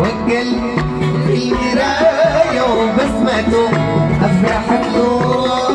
والقلب في مراية وبسمته أفرح بنور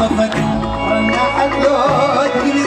حطتك رنحت لو تجري